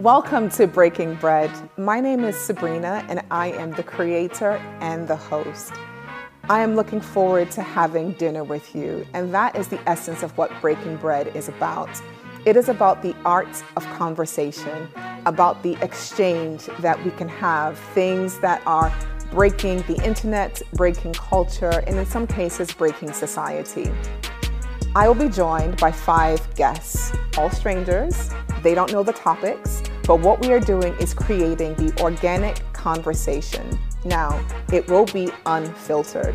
Welcome to Breaking Bread. My name is Sabrina, and I am the creator and the host. I am looking forward to having dinner with you, and that is the essence of what Breaking Bread is about. It is about the art of conversation, about the exchange that we can have, things that are breaking the internet, breaking culture, and in some cases, breaking society. I will be joined by five guests, all strangers. They don't know the topics, but what we are doing is creating the organic conversation. Now, it will be unfiltered.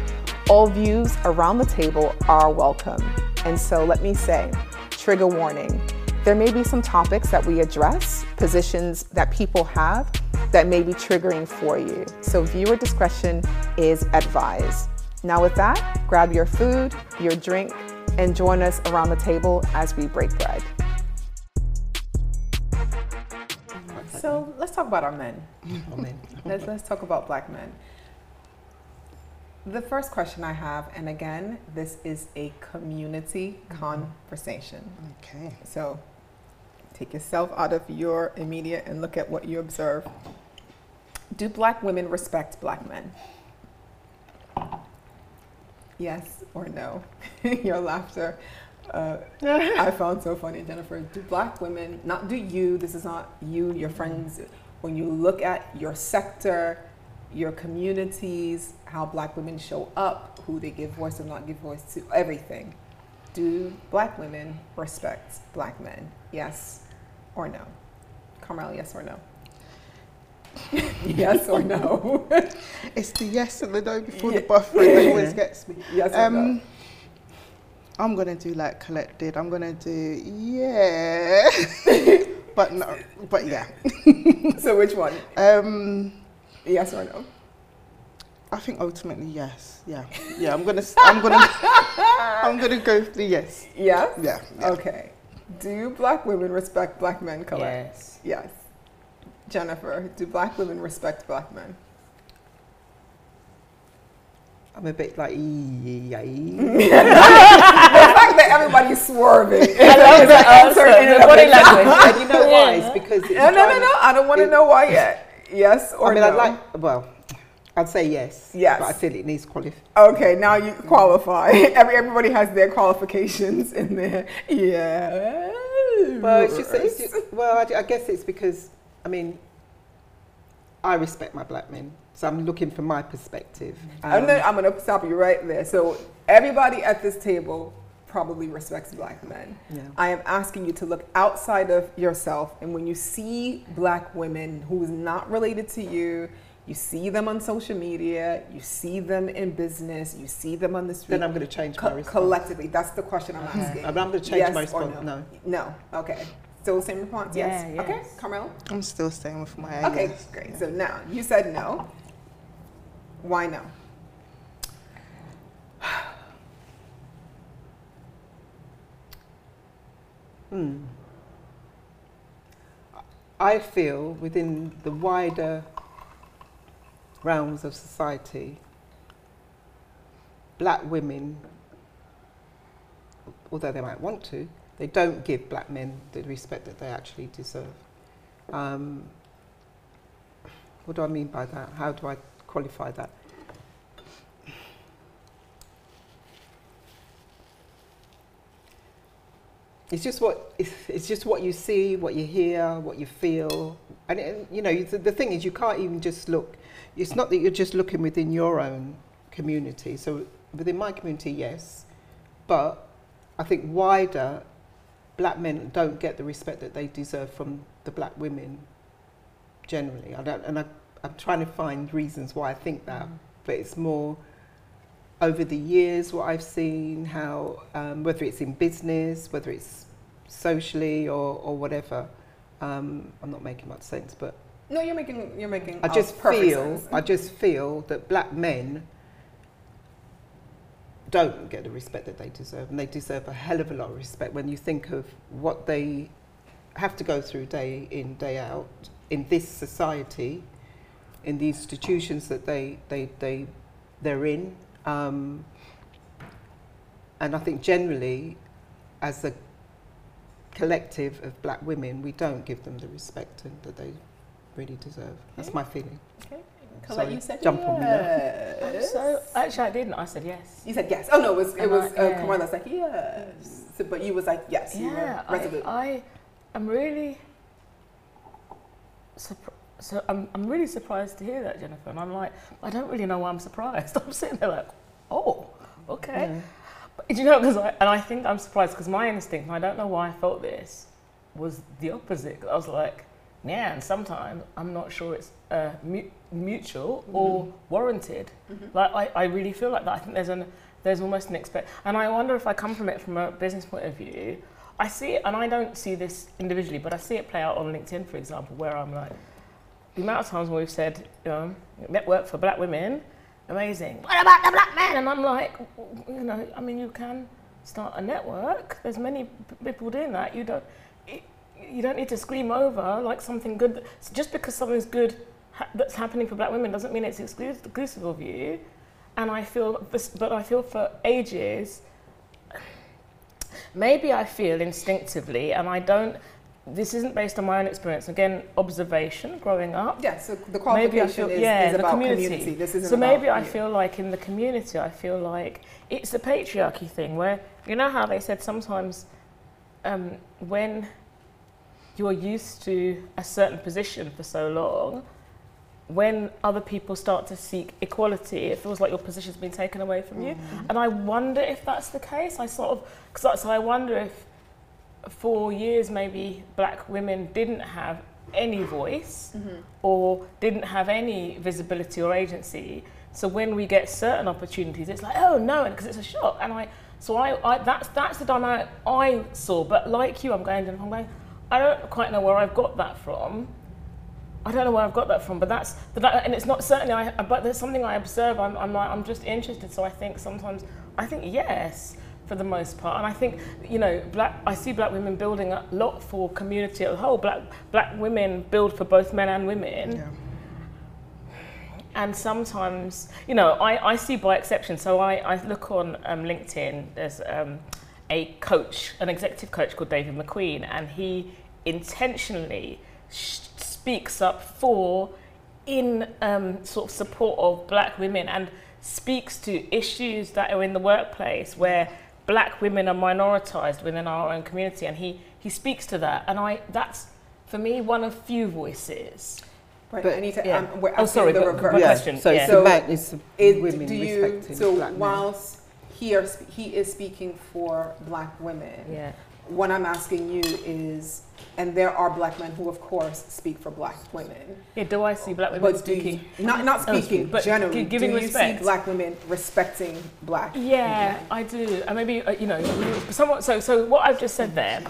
All views around the table are welcome. And so let me say, trigger warning. There may be some topics that we address, positions that people have that may be triggering for you. So viewer discretion is advised. Now, with that, grab your food, your drink, and join us around the table as we break bread. So let's talk about our men. let's, let's talk about black men. The first question I have, and again, this is a community mm-hmm. conversation. Okay. So take yourself out of your immediate and look at what you observe. Do black women respect black men? Yes or no? your laughter. Uh, I found so funny, Jennifer. Do black women, not do you, this is not you, your friends, when you look at your sector, your communities, how black women show up, who they give voice or not give voice to, everything. Do black women respect black men? Yes or no? Carmel, yes or no? yes or no? it's the yes and the no before yeah. the buffering that always gets me. Yes or um, no? I'm gonna do like collected. I'm gonna do yeah, but no, but yeah. so which one? Um, yes or no? I think ultimately yes. Yeah, yeah. I'm gonna, I'm gonna, I'm gonna go for the yes. Yes. Yeah, yeah. Okay. Do black women respect black men? Colette? Yes. Yes. Jennifer, do black women respect black men? I'm a bit like, ee, the fact that everybody's swerving. I love the answer in the body language. and you know why? It's because it's no, no, no, no. I don't want to know why yet. Yes or I mean, no? I'd like. Well, I'd say yes. Yes. But I feel it needs qualify. Okay, now you qualify. Every everybody has their qualifications in there. Yeah. Well, it's just, it's just well, I, I guess it's because I mean, I respect my black men. So I'm looking from my perspective. Um, I'm, gonna, I'm gonna stop you right there. So everybody at this table probably respects black men. Yeah. I am asking you to look outside of yourself, and when you see black women who is not related to you, you see them on social media, you see them in business, you see them on the street. Then I'm going to change co- my response. Collectively, that's the question I'm asking. I'm going to change yes my response. No? no. No. Okay. Still the same response? Yeah, yes. Okay, Carmela? I'm still staying with my Okay, yes. great. So now, you said no. Why no? hmm. I feel within the wider realms of society, black women, although they might want to, they don't give black men the respect that they actually deserve. Um, what do I mean by that? How do I qualify that? It's just what it's, it's, just what you see, what you hear, what you feel, and it, you know the thing is you can't even just look. It's not that you're just looking within your own community. So within my community, yes, but I think wider, black men don't get the respect that they deserve from the black women generally. I don't, and I, I'm trying to find reasons why I think that, mm. but it's more over the years what I've seen, how um, whether it's in business, whether it's socially or, or whatever. Um, I'm not making much sense, but no, you're making you're making. I just feel sense. I just feel that black men don't get the respect that they deserve, and they deserve a hell of a lot of respect when you think of what they have to go through day in day out in this society, in the institutions that they they they they're in, um, and I think generally, as a collective of black women, we don't give them the respect and that they really deserve. That's my feeling. Okay. Sorry, Colette, you said jump on me now. yes. So actually, I didn't. I said yes. You said yes. Oh no, it was it And was I- uh, yeah. Carmel's like yes, So, but you was like yes. You Yeah, were resolute. I, I am really. Surpri- so I'm, I'm really surprised to hear that, Jennifer. And I'm like, I don't really know why I'm surprised. I'm sitting there like, oh, okay. But, you know, because I, and I think I'm surprised because my instinct, and I don't know why I felt this, was the opposite. I was like, yeah, and sometimes I'm not sure it's uh, mu- mutual or mm-hmm. warranted. Mm-hmm. Like I, I really feel like that. I think there's an there's almost an expect, and I wonder if I come from it from a business point of view. I see it, and I don't see this individually, but I see it play out on LinkedIn, for example, where I'm like, the amount of times where we've said, you know, network for black women, amazing. What about the black men? And I'm like, you know, I mean, you can start a network. There's many people doing that. You don't, it, you don't need to scream over like something good. Just because something's good ha- that's happening for black women doesn't mean it's exclusive, exclusive of you. And I feel, this, but I feel for ages, maybe I feel instinctively, and I don't. This isn't based on my own experience. Again, observation growing up. yeah. So the Maybe I qualification feel, is, yeah, is the about community. community. This isn't so maybe I you. feel like in the community, I feel like it's the patriarchy thing where you know how they said sometimes um, when you're used to a certain position for so long, when other people start to seek equality, it feels like your position's been taken away from you. Mm-hmm. And I wonder if that's the case. I sort of, cause I, so I wonder if for years maybe black women didn't have any voice mm-hmm. or didn't have any visibility or agency. So when we get certain opportunities, it's like, oh no, because it's a shock. And I, so I, I, that's that's the dynamic I saw. But like you, I'm going, I'm going, I don't quite know where I've got that from. I don't know where I've got that from, but that's, that, and it's not certainly. I, but there's something I observe. I'm, I'm like, I'm just interested. So I think sometimes, I think yes, for the most part, and I think you know, black. I see black women building a lot for community as a whole. Black black women build for both men and women. Yeah. And sometimes, you know, I, I see by exception. So I, I look on um, LinkedIn, there's um, a coach, an executive coach called David McQueen, and he intentionally sh- speaks up for, in um, sort of support of black women and speaks to issues that are in the workplace where black women are minoritized within our own community. And he, he speaks to that. And I, that's, for me, one of few voices. Right, But- I need to. yeah. Um, we're Oh, sorry, the but- reverse. but- yeah. question, So yeah. it's So about it's Is, women do you respecting so black men. whilst he are, he is speaking for black women, Yeah. What I'm asking you is, and there are black men who, of course, speak for black women. Yeah, do I see black women But do you, speaking? not not speaking, but generally, gi- giving do you respect. see black women respecting black? Yeah, men? I do. And maybe, uh, you know, someone, so, so what I've just said there,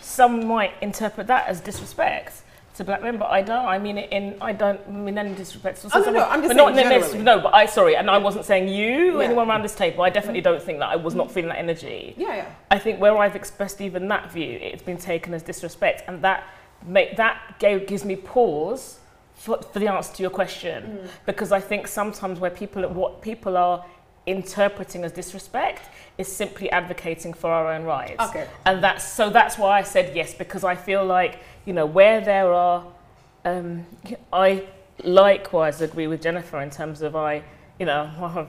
some might interpret that as disrespect to black men, but I don't. I mean it in, I don't mean any disrespect. Oh, no, no, I'm just but not generally. No, but I, sorry, and I wasn't saying you, Yeah. anyone around this table. I definitely don't think that I was not mm. feeling that energy. Yeah, yeah. I think where I've expressed even that view, it's been taken as disrespect, and that make, that gave, gives me pause for, for the answer to your question, mm. because I think sometimes where people what people are interpreting as disrespect is simply advocating for our own rights, Okay. and that's so that's why I said yes because I feel like you know where there are, um, I likewise agree with Jennifer in terms of I, you know, I have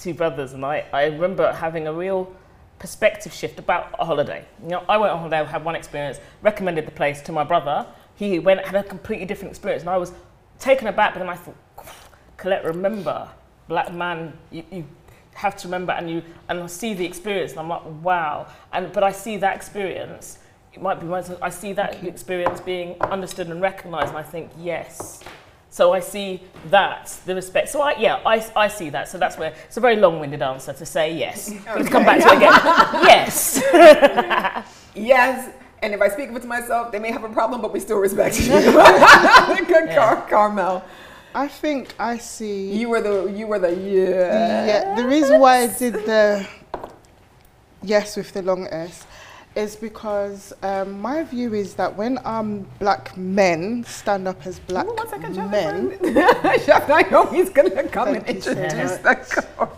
two brothers, and I I remember having a real perspective shift about a holiday. You know, I went on holiday, had one experience, recommended the place to my brother. He went had a completely different experience, and I was taken aback. But then I thought, Colette, remember, black man, you, you have to remember, and you and I see the experience, and I'm like, wow. And but I see that experience. It might be my, I see that experience being understood and recognised, and I think yes. So I see that the respect. So I yeah I, I see that. So that's where it's a very long-winded answer to say yes. Let's come back to it again. yes. Yes. And if I speak of it to myself, they may have a problem, but we still respect you. Good Car- Carmel. I think I see. You were the you were the yeah. Yeah, the reason why I did the yes with the long S is because um, my view is that when um, black men stand up as black Ooh, one second, men, Chef Naomi's gonna come and you so introduce much. the course.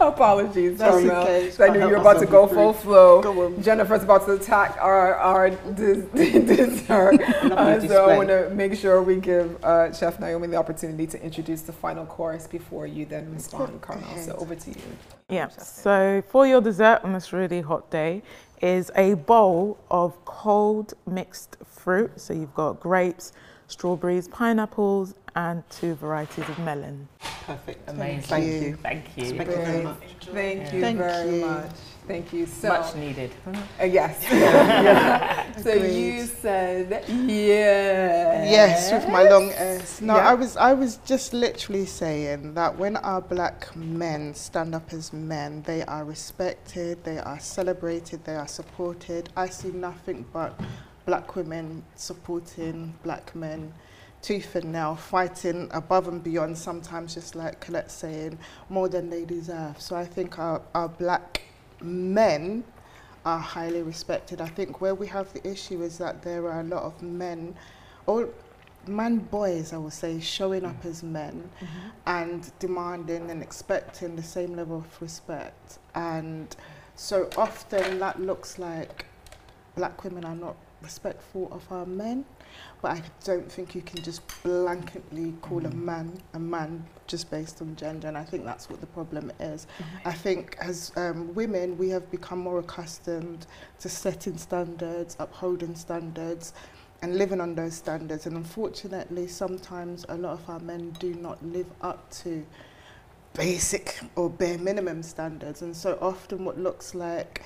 Apologies, That's Carmel. okay. I knew you were about to go full flow. Go on. Jennifer's about to attack our our dessert. Uh, so I want to make sure we give uh, Chef Naomi the opportunity to introduce the final course before you then respond, Carmel. So over to you. Yeah. So for your dessert on this really hot day is a bowl of cold mixed fruit. So you've got grapes, strawberries, pineapples, and two varieties of melon. Perfect. Amazing. Thank you. Thank you. Thank you very much. Thank you Thank very you. much. Thank you so Much needed. Uh, yes. Yeah. So Agreed. you said yes. Yes, with my long S. No, Yeah. I was I was just literally saying that when our black men stand up as men, they are respected, they are celebrated, they are supported. I see nothing but black women supporting black men tooth and nail, fighting above and beyond, sometimes just like Colette saying, more than they deserve. So I think our, our black men are highly respected. I think where we have the issue is that there are a lot of men, or man boys, I would say, showing up mm. as men mm-hmm. and demanding and expecting the same level of respect. And so often that looks like black women are not respectful of our men. But I don't think you can just blanketly call a man a man just based on gender, and I think that's what the problem is. I think as um, women, we have become more accustomed to setting standards, upholding standards, and living on those standards. And unfortunately, sometimes a lot of our men do not live up to basic or bare minimum standards. And so often, what looks like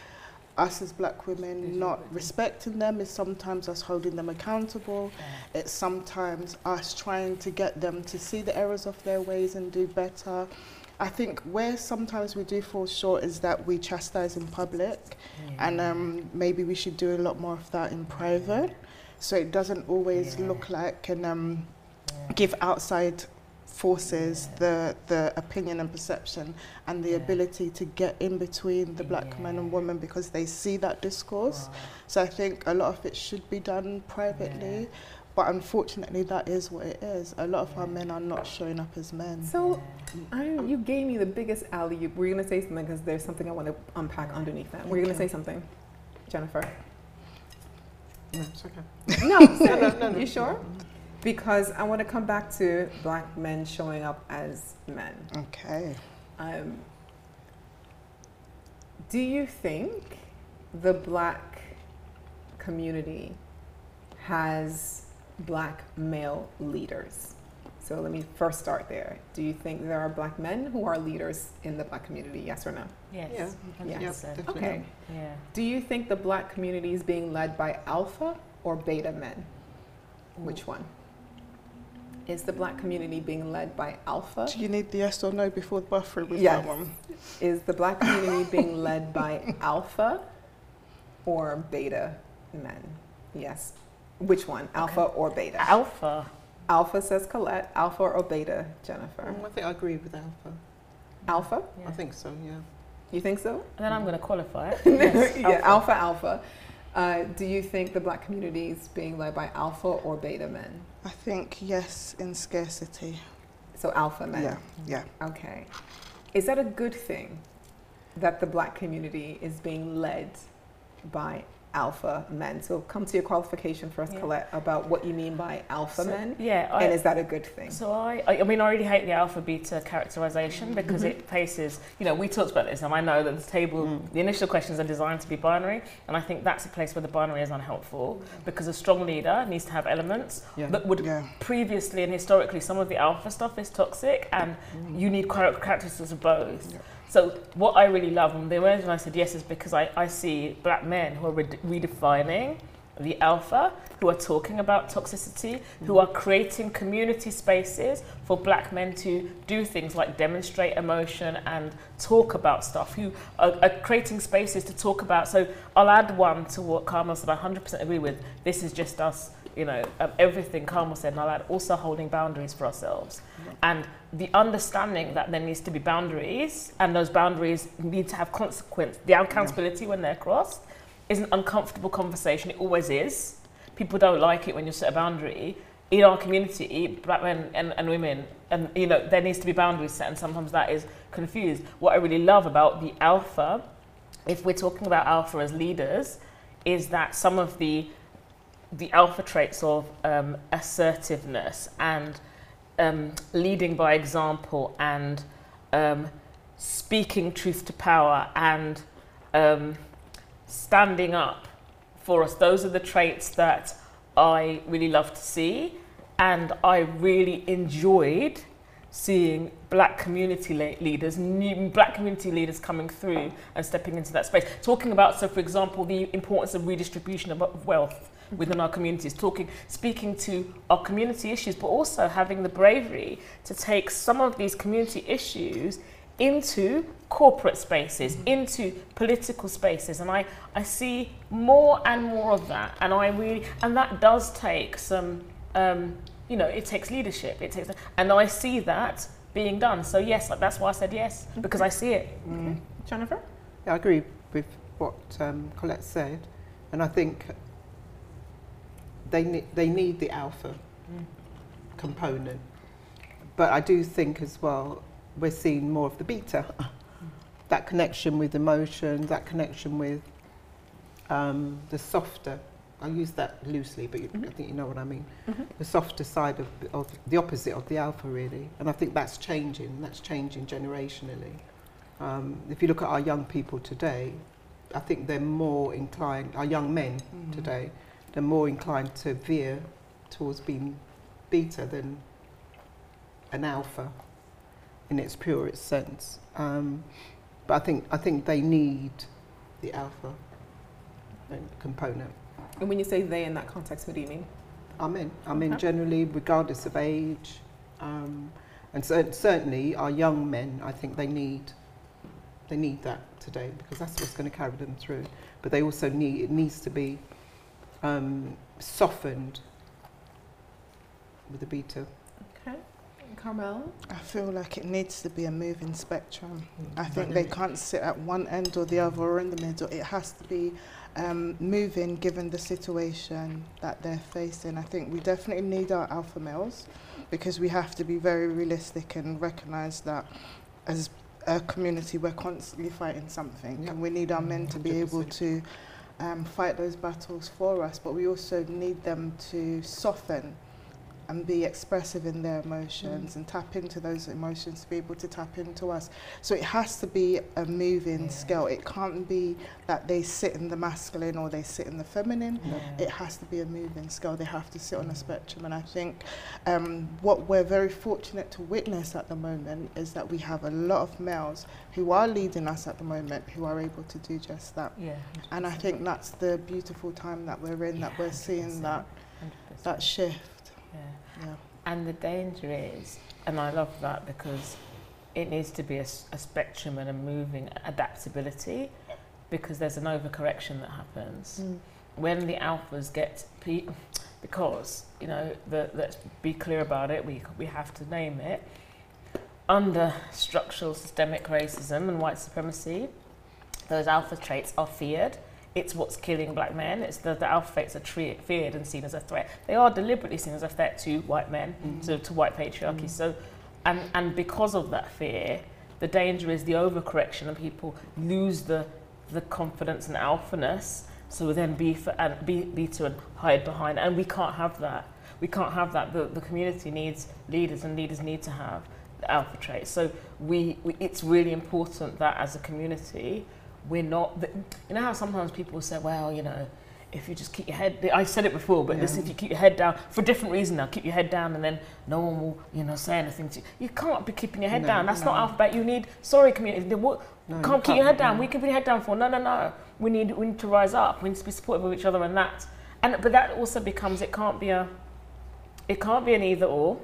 us as black women not respecting them is sometimes us holding them accountable. It's sometimes us trying to get them to see the errors of their ways and do better. I think where sometimes we do fall short is that we chastise in public, and um, maybe we should do a lot more of that in private, so it doesn't always Yeah. look like and um, give outside forces the the opinion and perception and the Yeah. ability to get in between the black men and women because they see that discourse. So I think a lot of it should be done privately, but unfortunately that is what it is. A lot of our men are not showing up as men. So I, you gave me the biggest alley. You were you gonna say something because there's something I want to unpack underneath that. Were you gonna say something, Jennifer? No, it's okay. No, No, no, no, no. You sure? Mm-hmm. Because I want to come back to black men showing up as men. Okay. Um, do you think the black community has black male leaders? So let me first start there. Do you think there are black men who are leaders in the black community? Yes or no? Yes. Yeah. Yes. Yeah, 100%. definitely. Okay. Yeah. Do you think the black community is being led by alpha or beta men? Which one? Is the black community being led by alpha? Do you need the yes or no before the buffering with Yes. that one? Is the black community being led by alpha or beta men? Yes. Which one? Alpha or beta? Alpha. Alpha says Colette. Alpha or beta, Jennifer? Um, I think I agree with Alpha. Alpha? Yeah. I think so, yeah. You think so? And then I'm going to qualify it. Yes, yeah, alpha, alpha. Uh, do you think the black community is being led by alpha or beta men? I think yes in scarcity. So alpha men. Yeah, yeah. Okay. Is that a good thing that the black community is being led by alpha men? So come to your qualification first, Yeah. Colette, about what you mean by alpha So- men. Yeah. I, and is that a good thing? So I, I, I mean, I really hate the alpha beta characterization because Mm-hmm. it places, you know, we talked about this, and I know that the table, Mm. the initial questions are designed to be binary, and I think that's a place where the binary is unhelpful because a strong leader needs to have elements Yeah. that would Yeah. previously and historically some of the alpha stuff is toxic, and you need char- characteristics of both. So what I really love, and the reason I said yes is because I, I see black men who are re- redefining the alpha, who are talking about toxicity, who mm. are creating community spaces for black men to do things like demonstrate emotion and talk about stuff, who are, are creating spaces to talk about. So I'll add one to what Carmel said, I 100% agree with. This is just us, you know, um, everything Carmel said, and I'll add also holding boundaries for ourselves. And the understanding that there needs to be boundaries and those boundaries need to have consequence, the accountability when they're crossed is an uncomfortable conversation. It always is. People don't like it when you set a boundary. In our community, black men and, and women, and you know, there needs to be boundaries set, and sometimes that is confused. What I really love about the alpha, if we're talking about alpha as leaders, is that some of the the alpha traits of um, assertiveness and um, leading by example and um, speaking truth to power and um, standing up for us. Those are the traits that I really love to see, and I really enjoyed seeing black community le- leaders, new black community leaders coming through and stepping into that space. Talking about, so for example, the importance of redistribution of wealth within our communities, talking, speaking to our community issues, but also having the bravery to take some of these community issues into corporate spaces, into political spaces. And I, I see more and more of that. And I really, and that does take some, um, you know, it takes leadership. It takes, and I see that being done. So yes, like, that's why I said yes, because I see it. Mm. Jennifer? Yeah, I agree with what um, Colette said, and I think they ne- they need the alpha mm. component, but I do think as well we're seeing more of the beta, mm. that connection with emotion, that connection with um, the softer. I use that loosely, but you, mm-hmm. I think you know what I mean. Mm-hmm. The softer side of, of the opposite of the alpha, really, and I think that's changing. That's changing generationally. Um, if you look at our young people today, I think they're more inclined, our young men mm-hmm. today, they're more inclined to veer towards being beta than an alpha in its purest sense. Um, but I think, I think they need the alpha component. And when you say they in that context, what do you mean? I mean, I mean Okay. generally, regardless of age, um, and cer- certainly our young men, I think they need they need that today because that's what's going to carry them through. But they also need it needs to be um, softened with the beta. Okay. Carmel? I feel like it needs to be a moving spectrum. I think they can't sit at one end or the other or in the middle. It has to be um, moving given the situation that they're facing. I think we definitely need our alpha males because we have to be very realistic and recognise that as a community we're constantly fighting something Yeah. and we need our men to be able 100%. to um, fight those battles for us, but we also need them to soften and be expressive in their emotions and tap into those emotions to be able to tap into us. So it has to be a moving scale. It can't be that they sit in the masculine or they sit in the feminine. It has to be a moving scale. They have to sit on a spectrum. And I think um, what we're very fortunate to witness at the moment is that we have a lot of males who are leading us at the moment who are able to do just that. Yeah. And I think that's the beautiful time that we're in, that we're seeing that, that shift. Yeah. Yeah. And the danger is, and I love that because it needs to be a spectrum and a moving adaptability because there's an overcorrection that happens. Mm. When the alphas get, pe- because, you know, the, let's be clear about it, we, we have to name it, under structural systemic racism and white supremacy, those alpha traits are feared. It's what's killing black men. It's the, the alpha traits are tre- feared and seen as a threat. They are deliberately seen as a threat to white men, to, mm-hmm. to white patriarchy. Mm-hmm. So, and, and because of that fear, the danger is the overcorrection and people lose the, the confidence and alphaness. So then be, for, and be, be to and hide behind. And we can't have that. We can't have that. The, the community needs leaders and leaders need to have the alpha traits. So we, we, it's really important that as a community, we're not, the, you know how sometimes people say, well, you know, if you just keep your head, I said it before, but this, if you keep your head down, for a different reason now, keep your head down and then no one will, you know, say anything to you. You can't be keeping your head No, down. That's not no. alphabet. You need, sorry community, the, what, No, you can't keep your head down. We can put your head down for, no, no, no. We need, we need to rise up. We need to be supportive of each other and that. And, but that also becomes, it can't be a, it can't be an either or.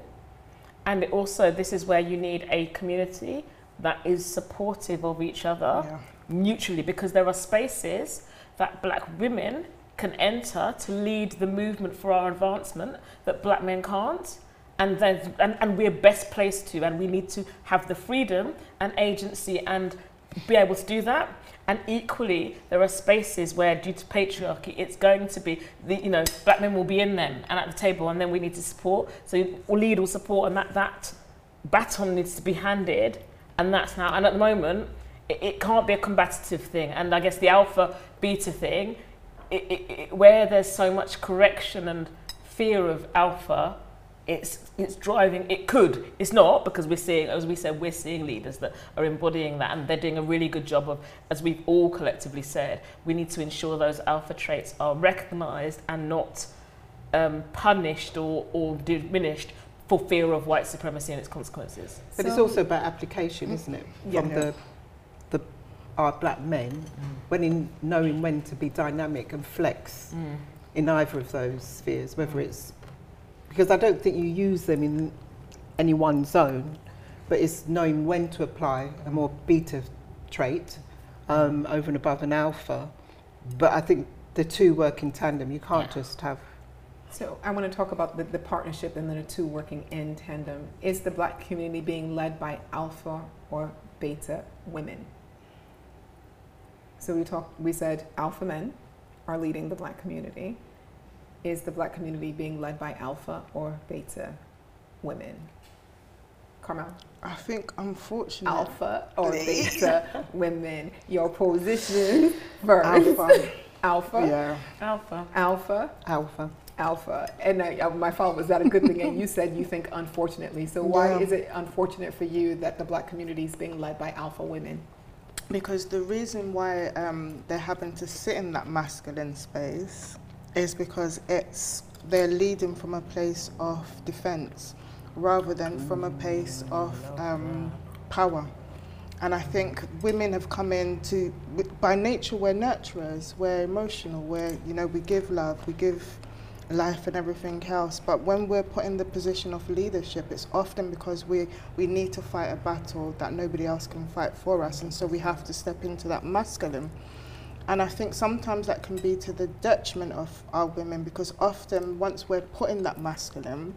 And it also, this is where you need a community that is supportive of each other Yeah. Mutually because there are spaces that black women can enter to lead the movement for our advancement that black men can't. And, then, and, and we're best placed to, and we need to have the freedom and agency and be able to do that. And equally, there are spaces where, due to patriarchy, it's going to be the you know black men will be in them and at the table, and then we need to support. So we'll lead or support, and that that baton needs to be handed and that's now. And at the moment, it, it can't be a combative thing. And I guess the alpha beta thing, it, it, it, where there's so much correction and fear of alpha, it's it's driving. It could. It's not because we're seeing, as we said, we're seeing leaders that are embodying that, and they're doing a really good job of, as we've all collectively said, we need to ensure those alpha traits are recognised and not um, punished or, or diminished for fear of white supremacy and its consequences. But it's also about application, isn't it? Yeah. From the the our black men, when in knowing when to be dynamic and flex in either of those spheres, whether it's because I don't think you use them in any one zone, but it's knowing when to apply a more beta trait um, over and above an alpha. But I think the two work in tandem. You can't Yeah. just have So I want to talk about the, the partnership and then the two working in tandem. Is the black community being led by alpha or beta women? So we talked, we said alpha men are leading the black community. Is the black community being led by alpha or beta women? Carmel, I think, unfortunately, alpha or beta women? Your position first. alpha. Alpha, yeah. Alpha. alpha, alpha. alpha. And I, uh, my follow was that a good thing? And you said you think unfortunately. So why Yeah. is it unfortunate for you that the black community is being led by alpha women? Because the reason why um, they're having to sit in that masculine space is because it's they're leading from a place of defense rather than from a place of um, power. And I think women have come in to, by nature, we're nurturers, we're emotional, we're, you know, we give love, we give life and everything else. But when we're put in the position of leadership, it's often because we, we need to fight a battle that nobody else can fight for us. And so we have to step into that masculine. And I think sometimes that can be to the detriment of our women because often once we're put in that masculine,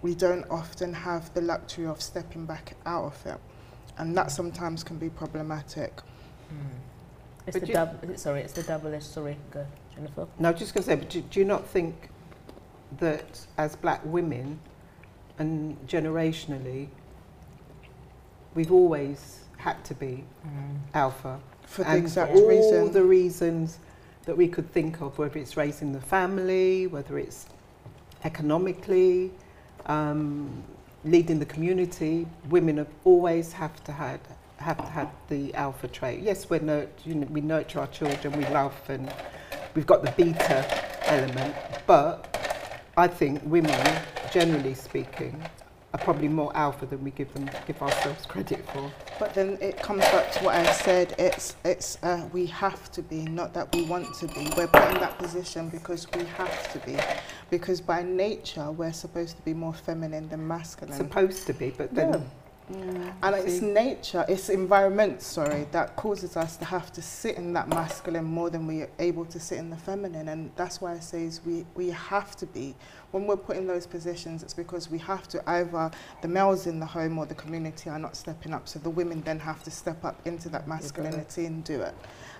we don't often have the luxury of stepping back out of it. And that sometimes can be problematic. Hmm. It's But the you- double. Sorry, it's the double-edged. Sorry, go, Jennifer. No, I was just going to say, but do, do you not think that as black women and generationally, we've always had to be alpha? For the and exact all reason. the reasons that we could think of, whether it's raising the family, whether it's economically, um, leading the community, women have always have to had have to have the alpha trait. Yes, we're you know, we nurture our children, we love, and we've got the beta element. But I think women, generally speaking, are probably more alpha than we give them give ourselves credit for. But then it comes back to what I said. It's it's uh, we have to be, not that we want to be. We're put in that position because we have to be, because by nature we're supposed to be more feminine than masculine. Supposed to be, but then and it's nature, it's environment, sorry, that causes us to have to sit in that masculine more than we are able to sit in the feminine. And that's why I say is we, we have to be. When we're put in those positions, it's because we have to either the males in the home or the community are not stepping up. So the women then have to step up into that masculinity and do it.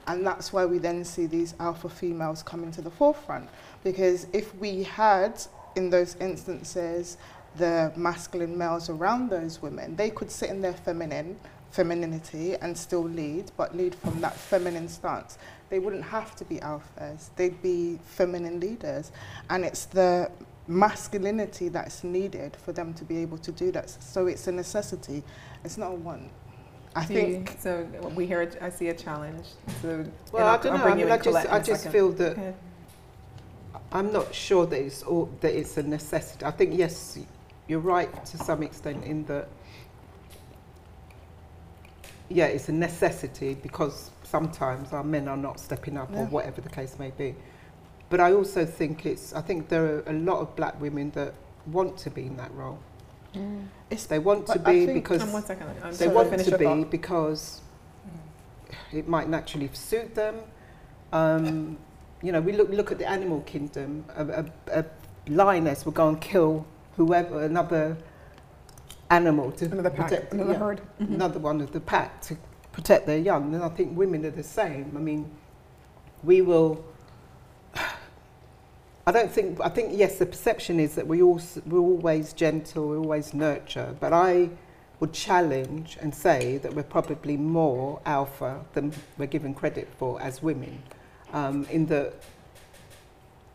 And that's why we then see these alpha females coming to the forefront. Because if we had, in those instances, the masculine males around those women, they could sit in their feminine femininity and still lead, but lead from that feminine stance. They wouldn't have to be alphas; they'd be feminine leaders, and it's the masculinity that's needed for them to be able to do that. So it's a necessity; it's not a want. I Do you- think so. We hear. it- I see a challenge. So Well, and I I'll- don't I'll know. I mean, I just, Colette, in I a just second. feel that Okay. I'm not sure that it's all that it's a necessity. I think yes, you're right to some extent in that. Yeah, it's a necessity because sometimes our men are not stepping up or whatever the case may be. But I also think it's. I think there are a lot of black women that want to be in that role. it's They want to be think- because one second. I'm they sorry, want finish to be thought. because it might naturally suit them. Um, you know, we look look at the animal kingdom. A, a, a lioness will go and kill whoever another animal to Another pack, protect another yeah, herd. Mhm. another one of the pack to protect their young. And I think women are the same. I mean, we will. I don't think. I think yes. The perception is that we all we're always gentle, we always nurture. But I would challenge and say that we're probably more alpha than we're given credit for as women. Um, in the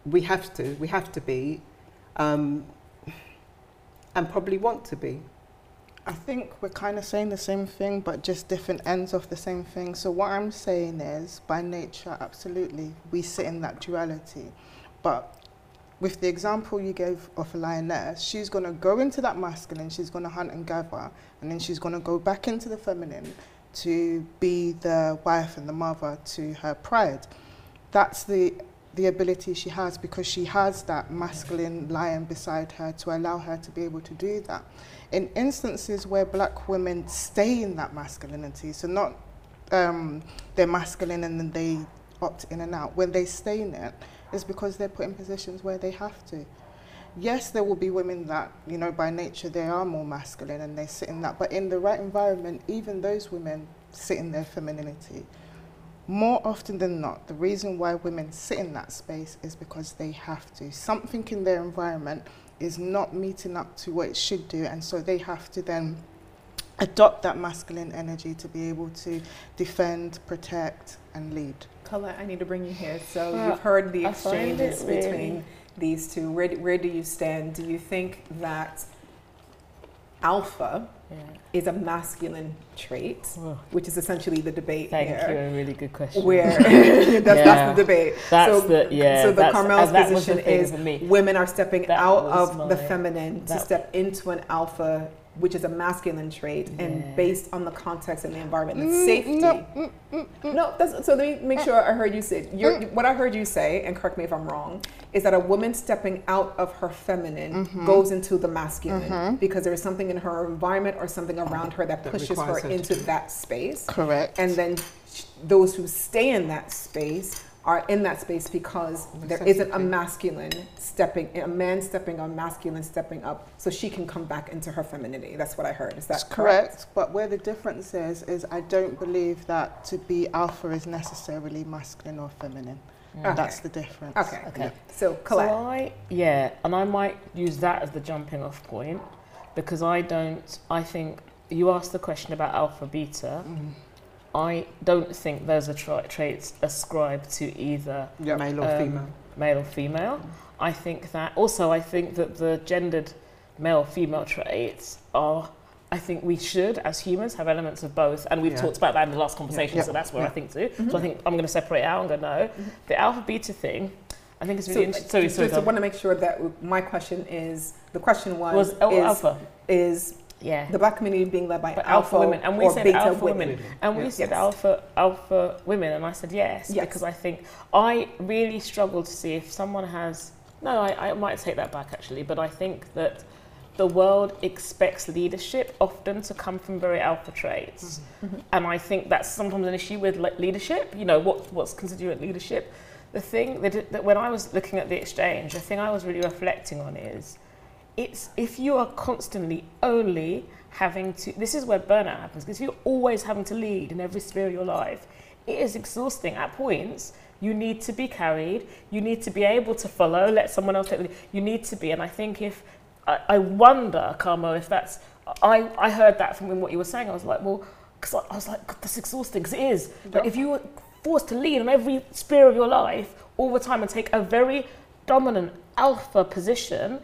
we have to, we have to be, um, and probably want to be. I think we're kind of saying the same thing, but just different ends of the same thing. So what I'm saying is, by nature, absolutely, we sit in that duality. But with the example you gave of a lioness, she's going to go into that masculine, she's going to hunt and gather, and then she's going to go back into the feminine to be the wife and the mother to her pride. That's the the ability she has because she has that masculine lion beside her to allow her to be able to do that. In instances where black women stay in that masculinity, so not um, they're masculine and then they opt in and out, when they stay in it, it's because they're put in positions where they have to. Yes, there will be women that, you know, by nature they are more masculine and they sit in that, but in the right environment, even those women sit in their femininity. More often than not, the reason why women sit in that space is because they have to. Something in their environment is not meeting up to what it should do, and so they have to then adopt that masculine energy to be able to defend, protect, and lead. Colette, I need to bring you here. So Well, you've heard the exchanges it really- between these two. Where, where do you stand? Do you think that alpha Yeah. is a masculine trait, Oh, which is essentially the debate thank here? you. A really good question. Where that's, Yeah. that's the debate. That's so, the yeah. so the Carmel's position is me. women are stepping That out of my- the feminine to step into an alpha, which is a masculine trait, Yeah. and based on the context and the environment and Mm, safety. no, mm, mm, mm. No, that's, so let me make sure I heard you say. You're, what I heard you say, and correct me if I'm wrong, is that a woman stepping out of her feminine Mm-hmm. goes into the masculine because there is something in her environment or something around her that, That pushes her requires her to into that space. Correct. And then sh- those who stay in that space are in that space because there isn't a masculine stepping, a man stepping on masculine stepping up, so she can come back into her femininity. That's what I heard. Is that That's correct. But where the difference is, is I don't believe that to be alpha is necessarily masculine or feminine. Okay. That's the difference. Okay. Okay. So, Colette. So I, yeah, and I might use that as the jumping off point because I don't, I think you asked the question about alpha beta. Mm. I don't think those are tra- traits ascribed to either Yep. Male or Um, female. male or female. I think that also I think that the gendered male female traits are I think we should as humans have elements of both and we've Yeah. talked about that in the last conversation Yeah. so that's where Yeah. I think too. So I think I'm going to separate out and go no. The alpha beta thing I think it's really interesting. Sorry, just, sorry. just go want to make sure that my question is the question was, was oh, is, alpha. is Yeah. the black community being led by alpha, alpha women, and we said alpha women. women. And we Yes. said Yes. alpha alpha women, and I said yes, Yes. because I think I really struggle to see if someone has. No, I, I might take that back actually, but I think that the world expects leadership often to come from very alpha traits, Mm-hmm. and I think that's sometimes an issue with leadership. You know, what what's considered leadership. The thing that, that when I was looking at the exchange, the thing I was really reflecting on is it's if you are constantly only having to this is where burnout happens because you're always having to lead in every sphere of your life it is exhausting at points. You need to be carried. You need to be able to follow let someone else take the lead you need to be and i think if i, I wonder Carmel if that's I, I heard that from what you were saying. I was like well because I, I was like God, that's exhausting because it is. Like if you were forced to lead in every sphere of your life all the time and take a very dominant alpha position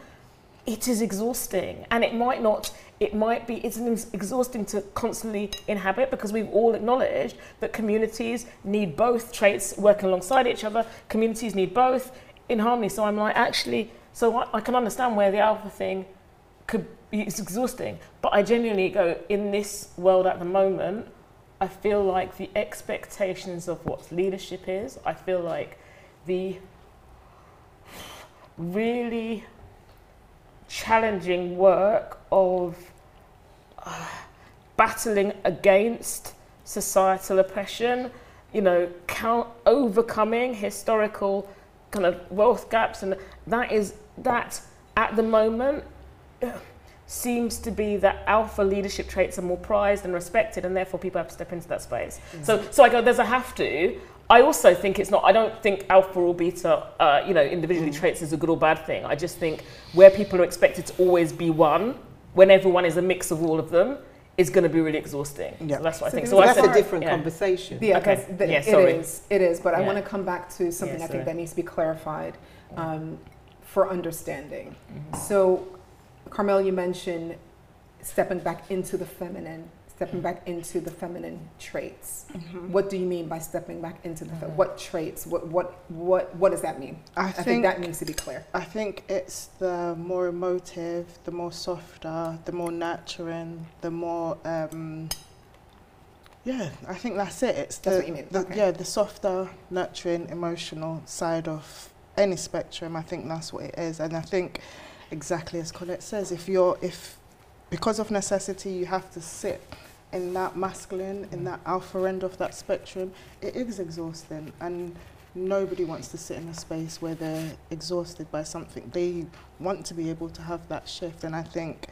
it is exhausting. And it might not it might be it's exhausting to constantly inhabit because we've all acknowledged that communities need both traits working alongside each other. Communities need both in harmony. So i'm like actually so i, I can understand where the alpha thing could be it's exhausting. But i genuinely go in this world at the moment i feel like the expectations of what leadership is i feel like the really challenging work of uh, battling against societal oppression, you know, count, overcoming historical kind of wealth gaps, and that is that at the moment seems to be that alpha leadership traits are more prized and respected, and therefore people have to step into that space. So, so I go, there's a have to. I also think it's not. I don't think alpha or beta, uh, you know, individually traits is a good or bad thing. I just think where people are expected to always be one, when everyone is a mix of all of them, is going to be really exhausting. Yeah. So that's what I think. So I a that's said a different yeah. conversation. Yeah, Okay. that's- that- Yeah, it sorry. is. It is. But I want to come back to something Yeah, I think that needs to be clarified um, for understanding. Mhm. So, Carmel, you mentioned stepping back into the feminine, stepping back into the feminine traits. Mhm. What do you mean by stepping back into the fe- Mhm. what traits? What what what what does that mean? I I think think that needs to be clear. I think it's the more emotive, the more softer, the more nurturing, the more. Um, yeah, I think that's it. It's the, That's what you mean, the okay. yeah the softer, nurturing, emotional side of any spectrum. I think that's what it is, and I think exactly as Collette says, if you're if because of necessity you have to sit in that masculine, in that alpha end of that spectrum, it is exhausting and nobody wants to sit in a space where they're exhausted by something. They want to be able to have that shift and I think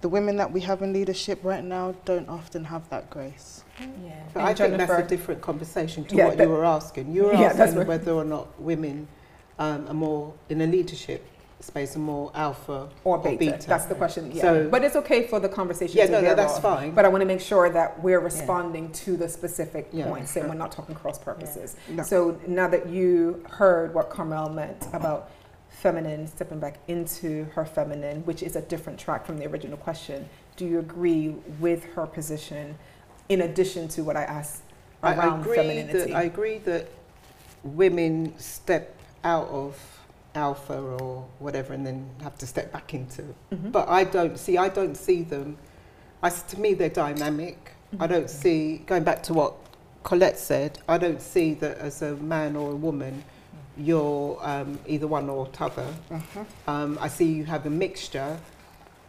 the women that we have in leadership right now don't often have that grace. Yeah. But And I think that's a different conversation to Yeah, what you were asking. You were Yeah, asking what- whether or not women um, are more in a leadership space, are more alpha Or or beta. beta. That's the question. Yeah. So- but it's okay for the conversation yeah, to no, no, that's fine. But I want to make sure that we're responding to the specific Yeah. points and we're not talking cross purposes. No. So now that you heard what Carmel meant about feminine stepping back into her feminine, which is a different track from the original question, do you agree with her position in addition to what I asked I, I around agree femininity? that I agree that women step out of alpha or whatever and then have to step back into. Mhm. But I don't see. I don't see them. I to me, they're dynamic. I Mm-hmm. don't see. Going back to what Collette said, I don't see that as a man or a woman, you're um, either one or t'other. Mhm. Um, I see you have a mixture.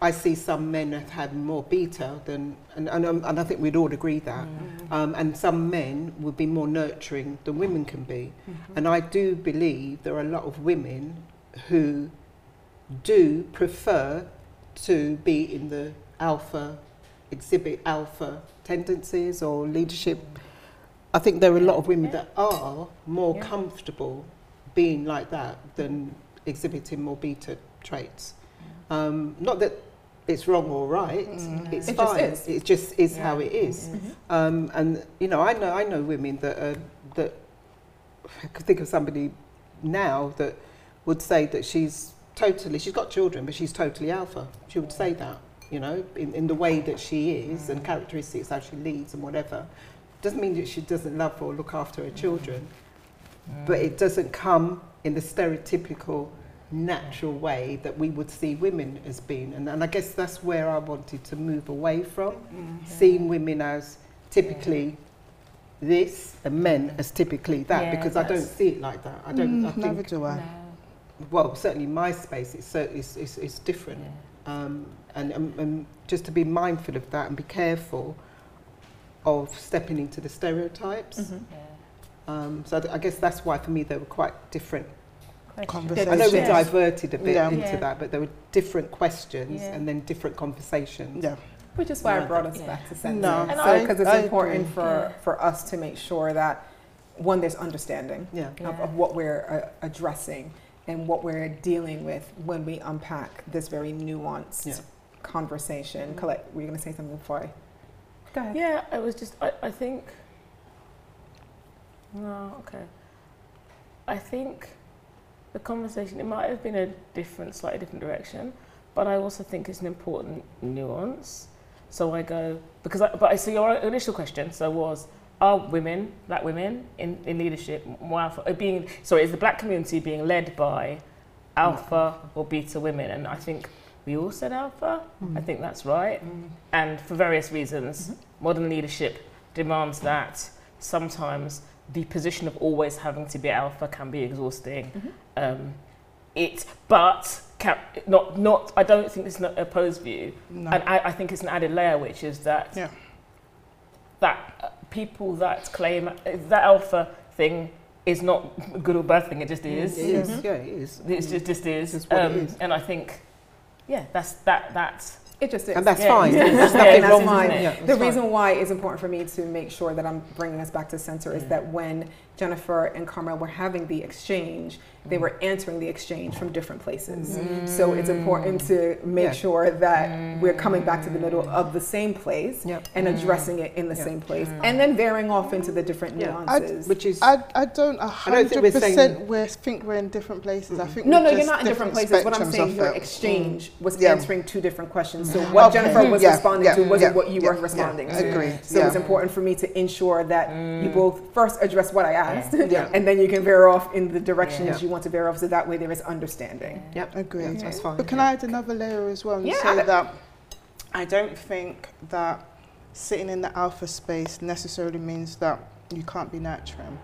I see some men have had more beta than, and, and, um, and I think we'd all agree that. Um, and some men would be more nurturing than women can be. And I do believe there are a lot of women who do prefer to be in the alpha, exhibit alpha tendencies or leadership. I think there are a lot of women that are more Yeah. comfortable being like that than exhibiting more beta traits. Um, not that it's wrong or right. Mm. It's It fine. is. It just is how Yeah. it is. Mhm. Um, and you know, I know I know women that are, that I could think of somebody now that would say that she's totally she's got children, but she's totally alpha. She would say that, you know, in, in the way that she is and characteristics how she leads and whatever. Doesn't mean that she doesn't love or look after her children, but it doesn't come in the stereotypical natural way that we would see women as being and, and I guess that's where I wanted to move away from seeing women as typically this and men as typically that Yeah, because I don't see it like that. I don't. I Mm, never think. do I. Well, certainly my space it's cer- it's, it's, it's different, um, and, and, and just to be mindful of that and be careful of stepping into the stereotypes. Mhm. Um, so I, th- I guess that's why for me they were quite different. Conversation. I know we Yes. diverted a bit Yeah. into Yeah. that, but there were different questions Yeah. and then different conversations. Yeah. Which is why I brought us yeah. back to center. No, And so because it's I important agree. for, Yeah. for us to make sure that one, there's understanding Yeah. of, Yeah. of what we're uh, addressing and what we're dealing with when we unpack this very nuanced Yeah. conversation. Collette, were you going to say something before I? Go ahead. Yeah, I was just, I, I think, no, okay. I think the conversation, it might have been a different, slightly different direction, but I also think it's an important nuance. So I go, because I, but I see your initial question, so was, are women, black women, in, in leadership more alpha, uh, being, sorry, is the black community being led by alpha or beta women? And I think we all said alpha. Mm. I think that's right. Mm. And for various reasons, mm-hmm. modern leadership demands that sometimes the position of always having to be alpha can be exhausting. Um, it, but can, not, not. I don't think it's not a opposed view, No. and I, I think it's an added layer, which is that Yeah. that uh, people that claim uh, that alpha thing is not a good or bad thing. It just is. It is. Yeah, it is. It's just, just is. It's Um, is. And I think, yeah, that's that. That's It just is. And that's Yeah. fine. Yeah. There's nothing that's wrong fine. with it. Yeah, the fine. reason why it's important for me to make sure that I'm bringing us back to center is that when Jennifer and Carmel were having the exchange, they were answering the exchange from different places. Mm. So it's important to make Yeah. sure that mm. we're coming back to the middle of the same place Yep. and mm. addressing it in the Yeah. same place, and then veering off into the different Yeah. nuances. Which is I, I don't a don't hundred think we're percent saying- we think we're in different places. I think no, we're no, you're not in different places. What I'm saying, of your it. exchange was Yeah. answering two different questions. So mm-hmm. what Okay. Jennifer was Yeah, responding yeah, to wasn't yeah, what you were responding yeah. to. Agreed, So it's yeah. important for me to ensure that you both first address what I asked, Yeah. and then you can veer off in the directions Yeah. you want to veer off. So that way there is understanding. Yep. Agreed. That's fine. But can I add another layer as well and Yeah. say that I don't think that sitting in the alpha space necessarily means that you can't be nurturing.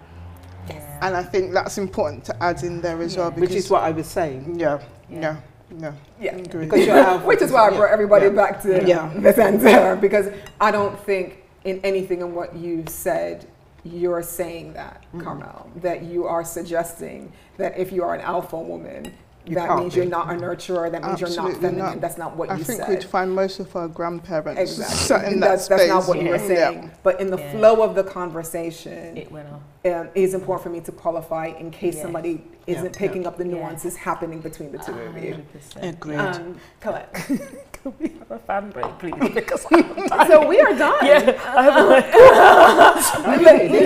And I think that's important to add in there as well because Which is what I was saying. yeah, yeah, yeah. Yeah. Agreed. Because you're alpha. Which is why I brought everybody Yeah. back to Yeah. the center because I don't think in anything in what you said you're saying that, Mm-hmm. Carmel, that you are suggesting that if you are an alpha woman, You that means be. you're not a nurturer, that means you're not feminine. not. That's not what I you said. I think we'd find most of our grandparents Exactly. in that that's, space. that's not what you were Yeah. saying. But in the Yeah. flow of the conversation, It went off. Um, it is important for me to qualify in case Yes. somebody isn't picking up the Yeah. nuances happening between the two of you. 100%. Agreed. Um, Collette. Can we have a fan break, please? Because so we are done. yeah,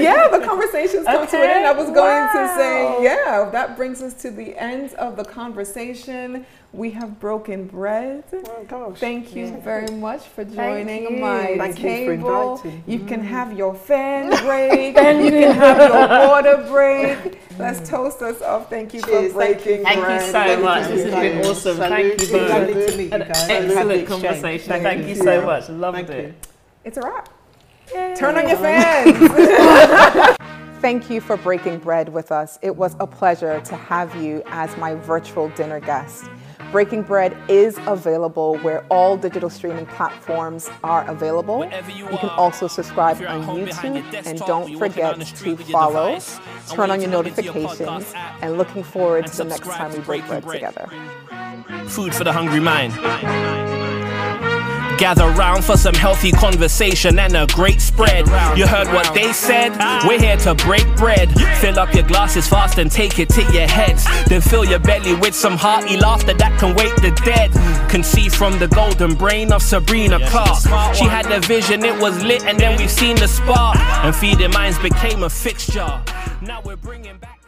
yeah, the conversation's come to an end. I was going to say, yeah, that brings us to the end of the conversation. We have broken bread. Oh gosh. Thank you Yeah. very much for joining you. my Thank you for table. inviting. You can mm. have your fan break. you can have your water break. Let's mm. toast us off. Thank you Cheers, for thank breaking you. Thank you bread. so Thank you. much. This has been awesome. Salute. Thank you both. Lovely to meet you An guys. Lovely to have the excellent conversation. Thank Thank, you. you so Yeah. much. Loved Thank it. you. It's a wrap. Turn on your fans. Thank you for breaking bread with us. It was a pleasure to have you as my virtual dinner guest. Breaking Bread is available where all digital streaming platforms are available. You You can also subscribe if you're at on home behind your YouTube and don't forget down the street to follow, device, turn on your into your notifications, and looking forward and to the next time we break bread Bread. together. Food for the hungry mind. Gather round for some healthy conversation and a great spread. You heard what they said? We're here to break bread. Fill up your glasses fast and take it to your heads. Then fill your belly with some hearty laughter that can wake the dead. Conceived from the golden brain of Sabrina Clark. She had the vision, it was lit, and then we've seen the spark. And feeding minds became a fixture. Now we're bringing back.